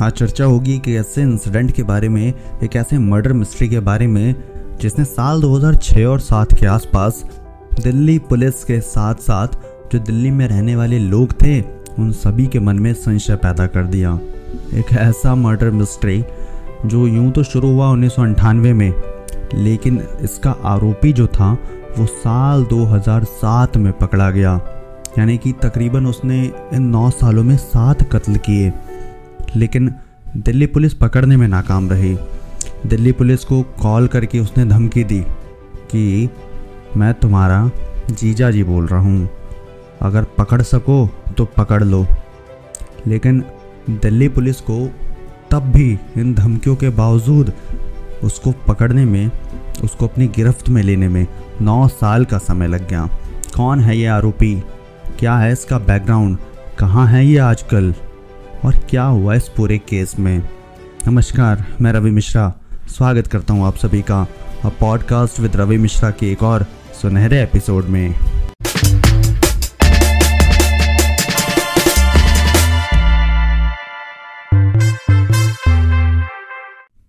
आज चर्चा होगी कि ऐसे इंसिडेंट के बारे में, एक ऐसे मर्डर मिस्ट्री के बारे में, जिसने साल 2006 और 7 के आसपास दिल्ली पुलिस के साथ साथ जो दिल्ली में रहने वाले लोग थे, उन सभी के मन में संशय पैदा कर दिया। एक ऐसा मर्डर मिस्ट्री जो यूँ तो शुरू हुआ उन्नीस में, लेकिन इसका आरोपी जो था, वो साल 2007 में पकड़ा गया। यानी कि तकरीबन उसने इन नौ सालों में सात कत्ल किए। लेकिन दिल्ली पुलिस पकड़ने में नाकाम रही। दिल्ली पुलिस को कॉल करके उसने धमकी दी कि मैं तुम्हारा जीजा जी बोल रहा हूँ। अगर पकड़ सको तो पकड़ लो। लेकिन दिल्ली पुलिस को तब भी इन धमकियों के बावजूद उसको पकड़ने में, उसको अपनी गिरफ्त में लेने में नौ साल का समय लग गया। कौन है ये आरोपी? क्या है इसका बैकग्राउंड कहाँ है ये आजकल? और क्या हुआ इस पूरे केस में? नमस्कार, मैं रवि मिश्रा। स्वागत करता हूँ आप सभी का पॉडकास्ट विद रवि मिश्रा के एक और सुनहरे एपिसोड में।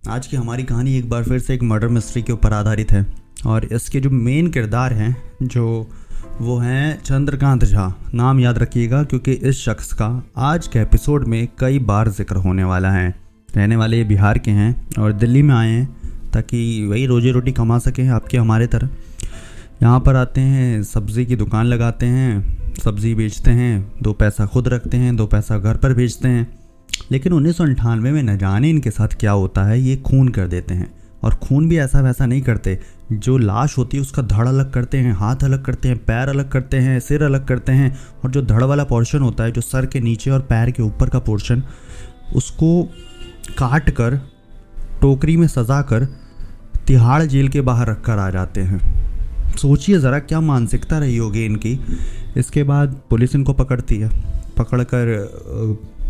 आज की हमारी कहानी एक बार फिर से एक मर्डर मिस्ट्री के ऊपर आधारित है और इसके जो मेन किरदार हैं, जो वो हैं चंद्रकांत झा। नाम याद रखिएगा, क्योंकि इस शख्स का आज के एपिसोड में कई बार ज़िक्र होने वाला है। रहने वाले ये बिहार के हैं और दिल्ली में आए हैं, ताकि वही रोजी रोटी कमा सकें आपके हमारे तरह। यहाँ पर आते हैं, सब्ज़ी की दुकान लगाते हैं, सब्ज़ी बेचते हैं, दो पैसा खुद रखते हैं, दो पैसा घर पर भेजते हैं। लेकिन उन्नीस में न जाने इनके साथ क्या होता है, ये खून कर देते हैं। और खून भी ऐसा वैसा नहीं करते जो लाश होती है, उसका धड़ अलग करते हैं, हाथ अलग करते हैं, पैर अलग करते हैं, सिर अलग करते हैं, और जो धड़ वाला पोर्शन होता है, जो सर के नीचे और पैर के ऊपर का पोर्शन उसको काट कर, टोकरी में सजा कर, तिहाड़ जेल के बाहर रख कर आ जाते हैं। सोचिए ज़रा, क्या मानसिकता रही होगी इनकी। इसके बाद पुलिस इनको पकड़ती है। पकड़ कर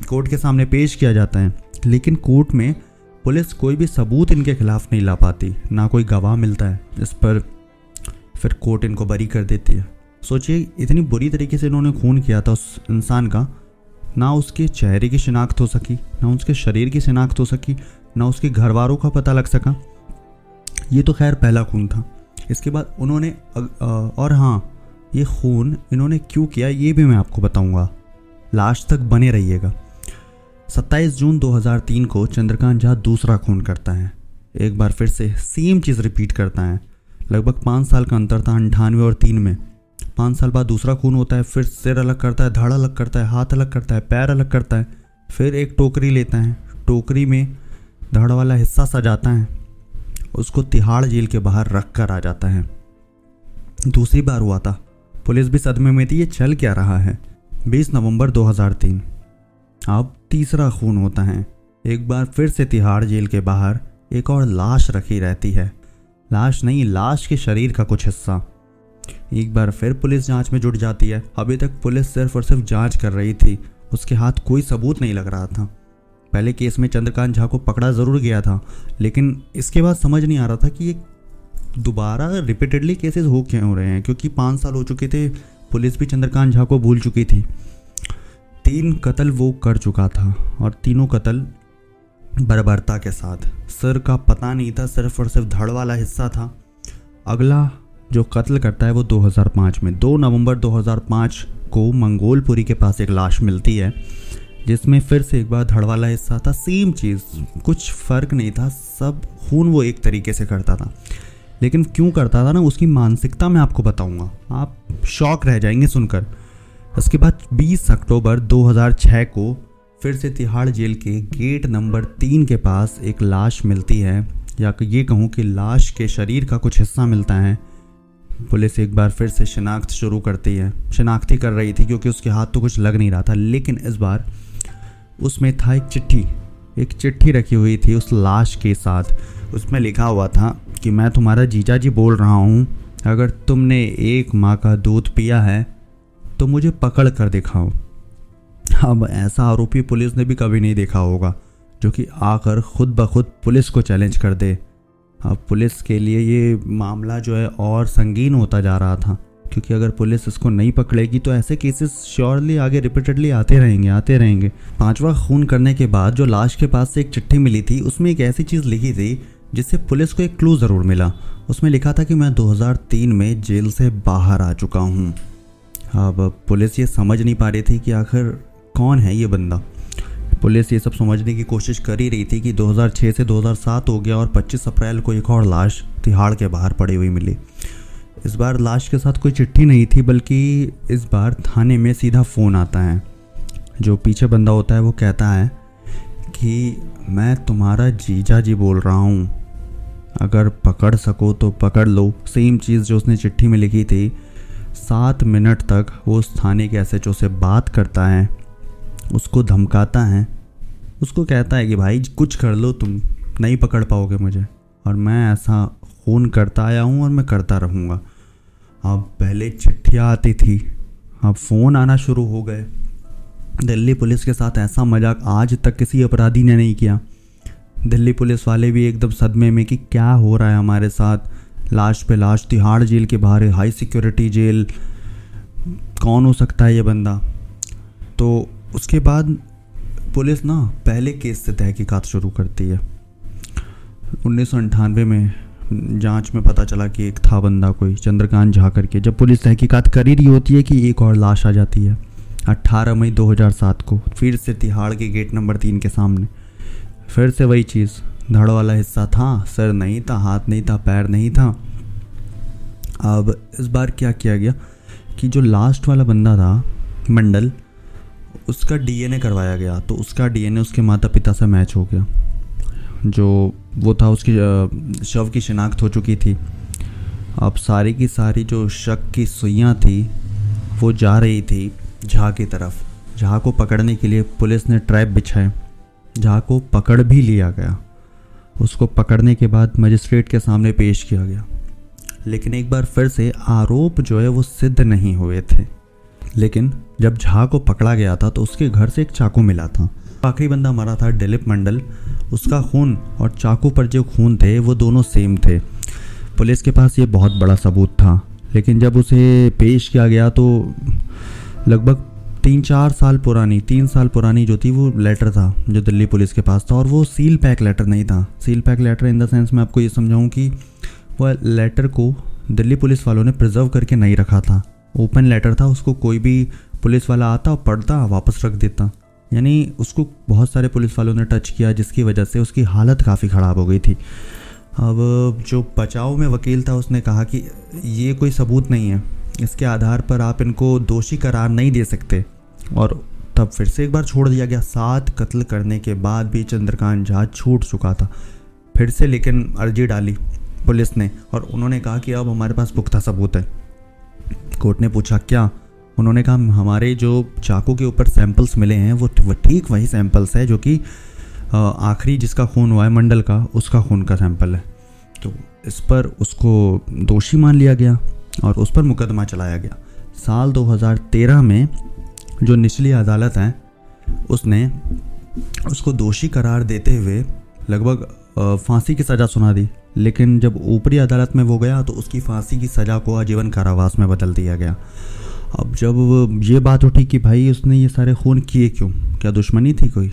कोर्ट के सामने पेश किया जाता है। लेकिन कोर्ट में पुलिस कोई भी सबूत इनके खिलाफ नहीं ला पाती, ना कोई गवाह मिलता है, इस पर फिर कोर्ट इनको बरी कर देती है। सोचिए, इतनी बुरी तरीके से इन्होंने खून किया था उस इंसान का, ना उसके चेहरे की शिनाख्त हो सकी, ना उसके शरीर की शिनाख्त हो सकी, ना उसके घर वालों का पता लग सका। ये तो खैर पहला खून था। इसके बाद उन्होंने और हाँ ये खून इन्होंने क्यों किया, ये भी मैं आपको बताऊँगा। लास्ट तक बने रहिएगा। 27 जून 2003 को चंद्रकांत झा दूसरा खून करता है। एक बार फिर से सेम चीज़ रिपीट करता है। लगभग पाँच साल का अंतर था अंठानवे और तीन में। पाँच साल बाद दूसरा खून होता है, फिर सिर अलग करता है, धड़ अलग करता है, हाथ अलग करता है, पैर अलग करता है, फिर एक टोकरी लेता है। टोकरी में धड़ वाला हिस्सा सजाता है। उसको तिहाड़ जेल के बाहर रख कर आ जाता है। दूसरी बार हुआ था। पुलिस भी सदमे में थी, ये चल क्या रहा है? 20 नवंबर 2003 अब तीसरा खून होता है। एक बार फिर से तिहाड़ जेल के बाहर एक और लाश रखी रहती है। लाश नहीं, लाश के शरीर का कुछ हिस्सा। एक बार फिर पुलिस जाँच में जुट जाती है। अभी तक पुलिस सिर्फ़ और सिर्फ़ जाँच कर रही थी। उसके हाथ कोई सबूत नहीं लग रहा था। पहले केस में चंद्रकांत झा को पकड़ा ज़रूर गया था, लेकिन इसके बाद समझ नहीं आ रहा था कि ये दोबारा रिपीटेडली केसेस हो क्यों रहे हैं, क्योंकि पाँच साल हो चुके थे, पुलिस भी चंद्रकांत झा को भूल चुकी थी। तीन कत्ल वो कर चुका था और तीनों कत्ल बर्बरता के साथ। सर का पता नहीं था, सिर्फ़ और सिर्फ़ धड़ वाला हिस्सा था। अगला जो कत्ल करता है वो 2005 में। 2 नवंबर 2005 को मंगोलपुरी के पास एक लाश मिलती है, जिसमें फिर से एक बार धड़ वाला हिस्सा था। सेम चीज़, कुछ फ़र्क नहीं था, सब खून वो एक तरीके से करता था। लेकिन क्यों करता था ना, उसकी मानसिकता मैं आपको बताऊँगा। आप शौक रह जाएँगे सुनकर। उसके बाद 20 अक्टूबर 2006 को फिर से तिहाड़ जेल के गेट नंबर तीन के पास एक लाश मिलती है। या ये कहूँ कि लाश के शरीर का कुछ हिस्सा मिलता है। पुलिस एक बार फिर से शिनाख्त शुरू करती है। शिनाख्ती कर रही थी क्योंकि उसके हाथ तो कुछ लग नहीं रहा था, लेकिन इस बार उसमें था एक चिट्ठी। एक चिट्ठी रखी हुई थी उस लाश के साथ। उसमें लिखा हुआ था कि मैं तुम्हारा जीजा जी बोल रहा हूँ, अगर तुमने एक माँ का दूध पिया है तो मुझे पकड़ कर दिखाओ। अब ऐसा आरोपी पुलिस ने भी कभी नहीं देखा होगा, जो कि आकर खुद ब खुद पुलिस को चैलेंज कर दे। अब पुलिस के लिए ये मामला जो है और संगीन होता जा रहा था, क्योंकि अगर पुलिस इसको नहीं पकड़ेगी तो ऐसे केसेस श्योरली आगे रिपीटेडली आते रहेंगे आते रहेंगे। पांचवा खून करने के बाद जो लाश के पास से एक चिट्ठी मिली थी, उसमें एक ऐसी चीज़ लिखी थी, जिससे पुलिस को एक क्लू ज़रूर मिला। उसमें लिखा था कि मैं 2003 में जेल से बाहर आ चुका हूँ। अब पुलिस ये समझ नहीं पा रही थी कि आखिर कौन है ये बंदा। पुलिस ये सब समझने की कोशिश कर ही रही थी कि 2006 से 2007 हो गया और 25 अप्रैल को एक और लाश तिहाड़ के बाहर पड़ी हुई मिली। इस बार लाश के साथ कोई चिट्ठी नहीं थी, बल्कि इस बार थाने में सीधा फ़ोन आता है। जो पीछे बंदा होता है वो कहता है कि, मैं तुम्हारा जीजा जी बोल रहा हूँ। अगर पकड़ सको तो पकड़ लो। सेम चीज़ जो उसने चिट्ठी में लिखी थी सात मिनट तक वो उस थाने के एस से बात करता है, उसको धमकाता है, उसको कहता है कि भाई कुछ कर लो तुम, नहीं पकड़ पाओगे मुझे। और मैं ऐसा खून करता आया हूँ और मैं करता रहूँगा। अब पहले चिट्ठियाँ आती थी, अब फ़ोन आना शुरू हो गए। दिल्ली पुलिस के साथ ऐसा मज़ाक आज तक किसी अपराधी ने नहीं किया। दिल्ली पुलिस वाले भी एकदम सदमे में कि क्या हो रहा है हमारे साथ? लाश पे लाश, तिहाड़ जेल के बाहर है, हाई सिक्योरिटी जेल। कौन हो सकता है ये बंदा? तो उसके बाद पुलिस ना पहले केस से तहकीकात शुरू करती है। उन्नीस सौ अठानवे में जाँच में पता चला कि एक था बंदा कोई, चंद्रकांत झा करके। जब पुलिस तहकीकात कर ही रही होती है कि एक और लाश आ जाती है 18 मई 2007 को। फिर से तिहाड़ के गेट नंबर तीन के सामने। फिर से वही चीज़। धड़ वाला हिस्सा था, सर नहीं था, हाथ नहीं था, पैर नहीं था। अब इस बार क्या किया गया कि जो लास्ट वाला बंदा था, मंडल, उसका डीएनए करवाया गया। तो उसका डीएनए उसके माता पिता से मैच हो गया। जो वो था, उसकी शव की शिनाख्त हो चुकी थी। अब सारी की सारी जो शक की सुइयाँ थी, वो जा रही थी झा की तरफ़। झा को पकड़ने के लिए पुलिस ने ट्रैप बिछाए। झा को पकड़ भी लिया गया। उसको पकड़ने के बाद मजिस्ट्रेट के सामने पेश किया गया। लेकिन एक बार फिर से आरोप जो है वो सिद्ध नहीं हुए थे। लेकिन जब झा को पकड़ा गया था तो उसके घर से एक चाकू मिला था। आखिरी बंदा मरा था, दिलीप मंडल। उसका खून और चाकू पर जो खून थे, वो दोनों सेम थे। पुलिस के पास ये बहुत बड़ा सबूत था। लेकिन जब उसे पेश किया गया तो लगभग तीन चार साल पुरानी, तीन साल पुरानी जो थी वो लेटर था, जो दिल्ली पुलिस के पास था और वो सील पैक लेटर नहीं था। Seal pack letter in the sense मैं आपको ये समझाऊँ कि वह लेटर को दिल्ली पुलिस वालों ने प्रिजर्व करके नहीं रखा था। ओपन लेटर था, उसको कोई भी पुलिस वाला आता और पढ़ता, वापस रख देता। यानी उसको बहुत सारे पुलिस वालों ने टच किया जिसकी वजह से उसकी हालत काफ़ी ख़राब हो गई थी। अब जो बचाव में वकील था, उसने कहा कि ये कोई सबूत नहीं है। इसके आधार पर आप इनको दोषी करार नहीं दे सकते। और तब फिर से एक बार छोड़ दिया गया। सात कत्ल करने के बाद भी चंद्रकांत झा छूट चुका था। फिर से लेकिन अर्जी डाली पुलिस ने और उन्होंने कहा कि अब हमारे पास पुख्ता सबूत है। कोर्ट ने पूछा, क्या? उन्होंने कहा, हमारे जो चाकू के ऊपर सैंपल्स मिले हैं, वो ठीक वही सैंपल्स है जो कि आखिरी जिसका खून हुआ है मंडल का, उसका खून का सैंपल है। तो इस पर उसको दोषी मान लिया गया और उस पर मुकदमा चलाया गया। साल 2013 में जो निचली अदालत है, उसने उसको दोषी करार देते हुए लगभग फांसी की सज़ा सुना दी। लेकिन जब ऊपरी अदालत में वो गया तो उसकी फांसी की सज़ा को आजीवन कारावास में बदल दिया गया। अब जब ये बात उठी कि भाई उसने ये सारे खून किए क्यों? क्या दुश्मनी थी कोई?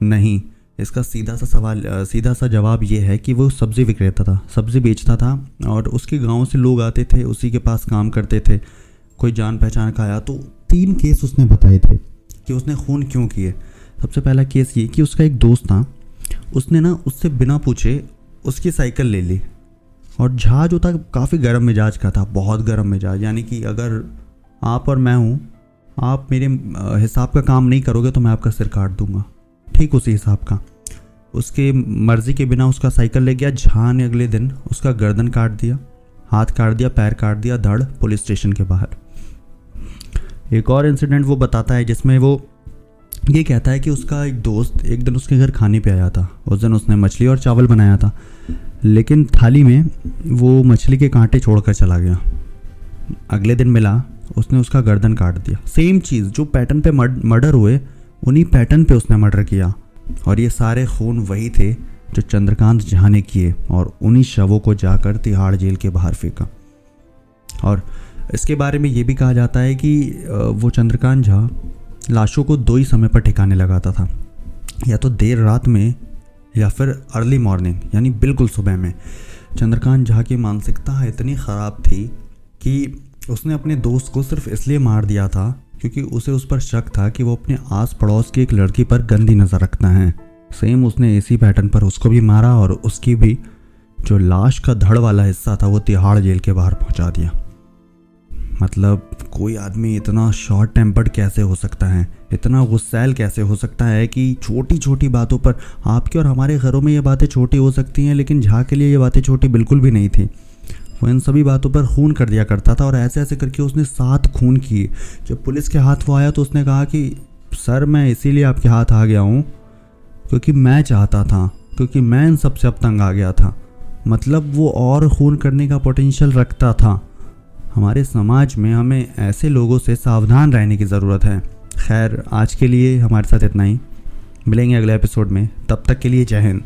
नहीं। इसका सीधा सा सवाल सीधा सा जवाब ये है कि वो सब्ज़ी विक्रेता था, सब्ज़ी बेचता था, और उसके गाँव से लोग आते थे, उसी के पास काम करते थे। कोई जान पहचान का आया तो तीन केस उसने बताए थे कि उसने खून क्यों किए। सबसे पहला केस ये कि उसका एक दोस्त था, उसने ना उससे बिना पूछे उसकी साइकिल ले ली। और झा जो था काफ़ी गर्म मिजाज का था, बहुत गर्म मिजाज। यानी कि अगर आप और मैं हूँ, आप मेरे हिसाब का काम नहीं करोगे तो मैं आपका सिर काट दूँगा। ठीक उसी हिसाब का। उसके मर्ज़ी के बिना उसका साइकिल ले गया झा ने अगले दिन उसका गर्दन काट दिया, हाथ काट दिया, पैर काट दिया धड़ पुलिस स्टेशन के बाहर। एक और इंसिडेंट वो बताता है, जिसमें वो ये कहता है कि उसका एक दोस्त एक दिन उसके घर खाने पे आया था। उस दिन उसने मछली और चावल बनाया था, लेकिन थाली में वो मछली के कांटे छोड़कर चला गया। अगले दिन मिला, उसने उसका गर्दन काट दिया। सेम चीज़, जो पैटर्न पे मर्डर हुए, उन्हीं पैटर्न पे उसने मर्डर किया। और ये सारे खून वही थे, जो चंद्रकांत जहाँ ने किए, और उन्हीं शवों को जाकर तिहाड़ जेल के बाहर फेंका। और इसके बारे में ये भी कहा जाता है कि वो चंद्रकांत झा लाशों को दो ही समय पर ठिकाने लगाता था। या तो देर रात में या फिर अर्ली मॉर्निंग, यानी बिल्कुल सुबह में। चंद्रकांत झा की मानसिकता इतनी ख़राब थी कि उसने अपने दोस्त को सिर्फ़ इसलिए मार दिया था क्योंकि उसे उस पर शक था कि वो अपने आस पड़ोस की एक लड़की पर गंदी नज़र रखता है। सेम उसने इसी पैटर्न पर उसको भी मारा और उसकी भी जो लाश का धड़ वाला हिस्सा था, वो तिहाड़ जेल के बाहर पहुँचा दिया। मतलब कोई आदमी इतना शॉर्ट टेम्पर्ड कैसे हो सकता है? इतना गुस्सैल कैसे हो सकता है कि छोटी छोटी बातों पर आपके और हमारे घरों में ये बातें छोटी हो सकती हैं, लेकिन झा के लिए ये बातें छोटी बिल्कुल भी नहीं थी। वो इन सभी बातों पर खून कर दिया करता था और ऐसे ऐसे करके उसने सात खून किए। जब पुलिस के हाथ वो आया तो उसने कहा कि, सर, मैं इसीलिए आपके हाथ आ गया हूँ क्योंकि मैं चाहता था, क्योंकि मैं इन सबसे अब तंग आ गया था। मतलब वो और खून करने का पोटेंशियल रखता था। हमारे समाज में हमें ऐसे लोगों से सावधान रहने की ज़रूरत है। खैर, आज के लिए हमारे साथ इतना ही। मिलेंगे अगले एपिसोड में। तब तक के लिए जय हिंद।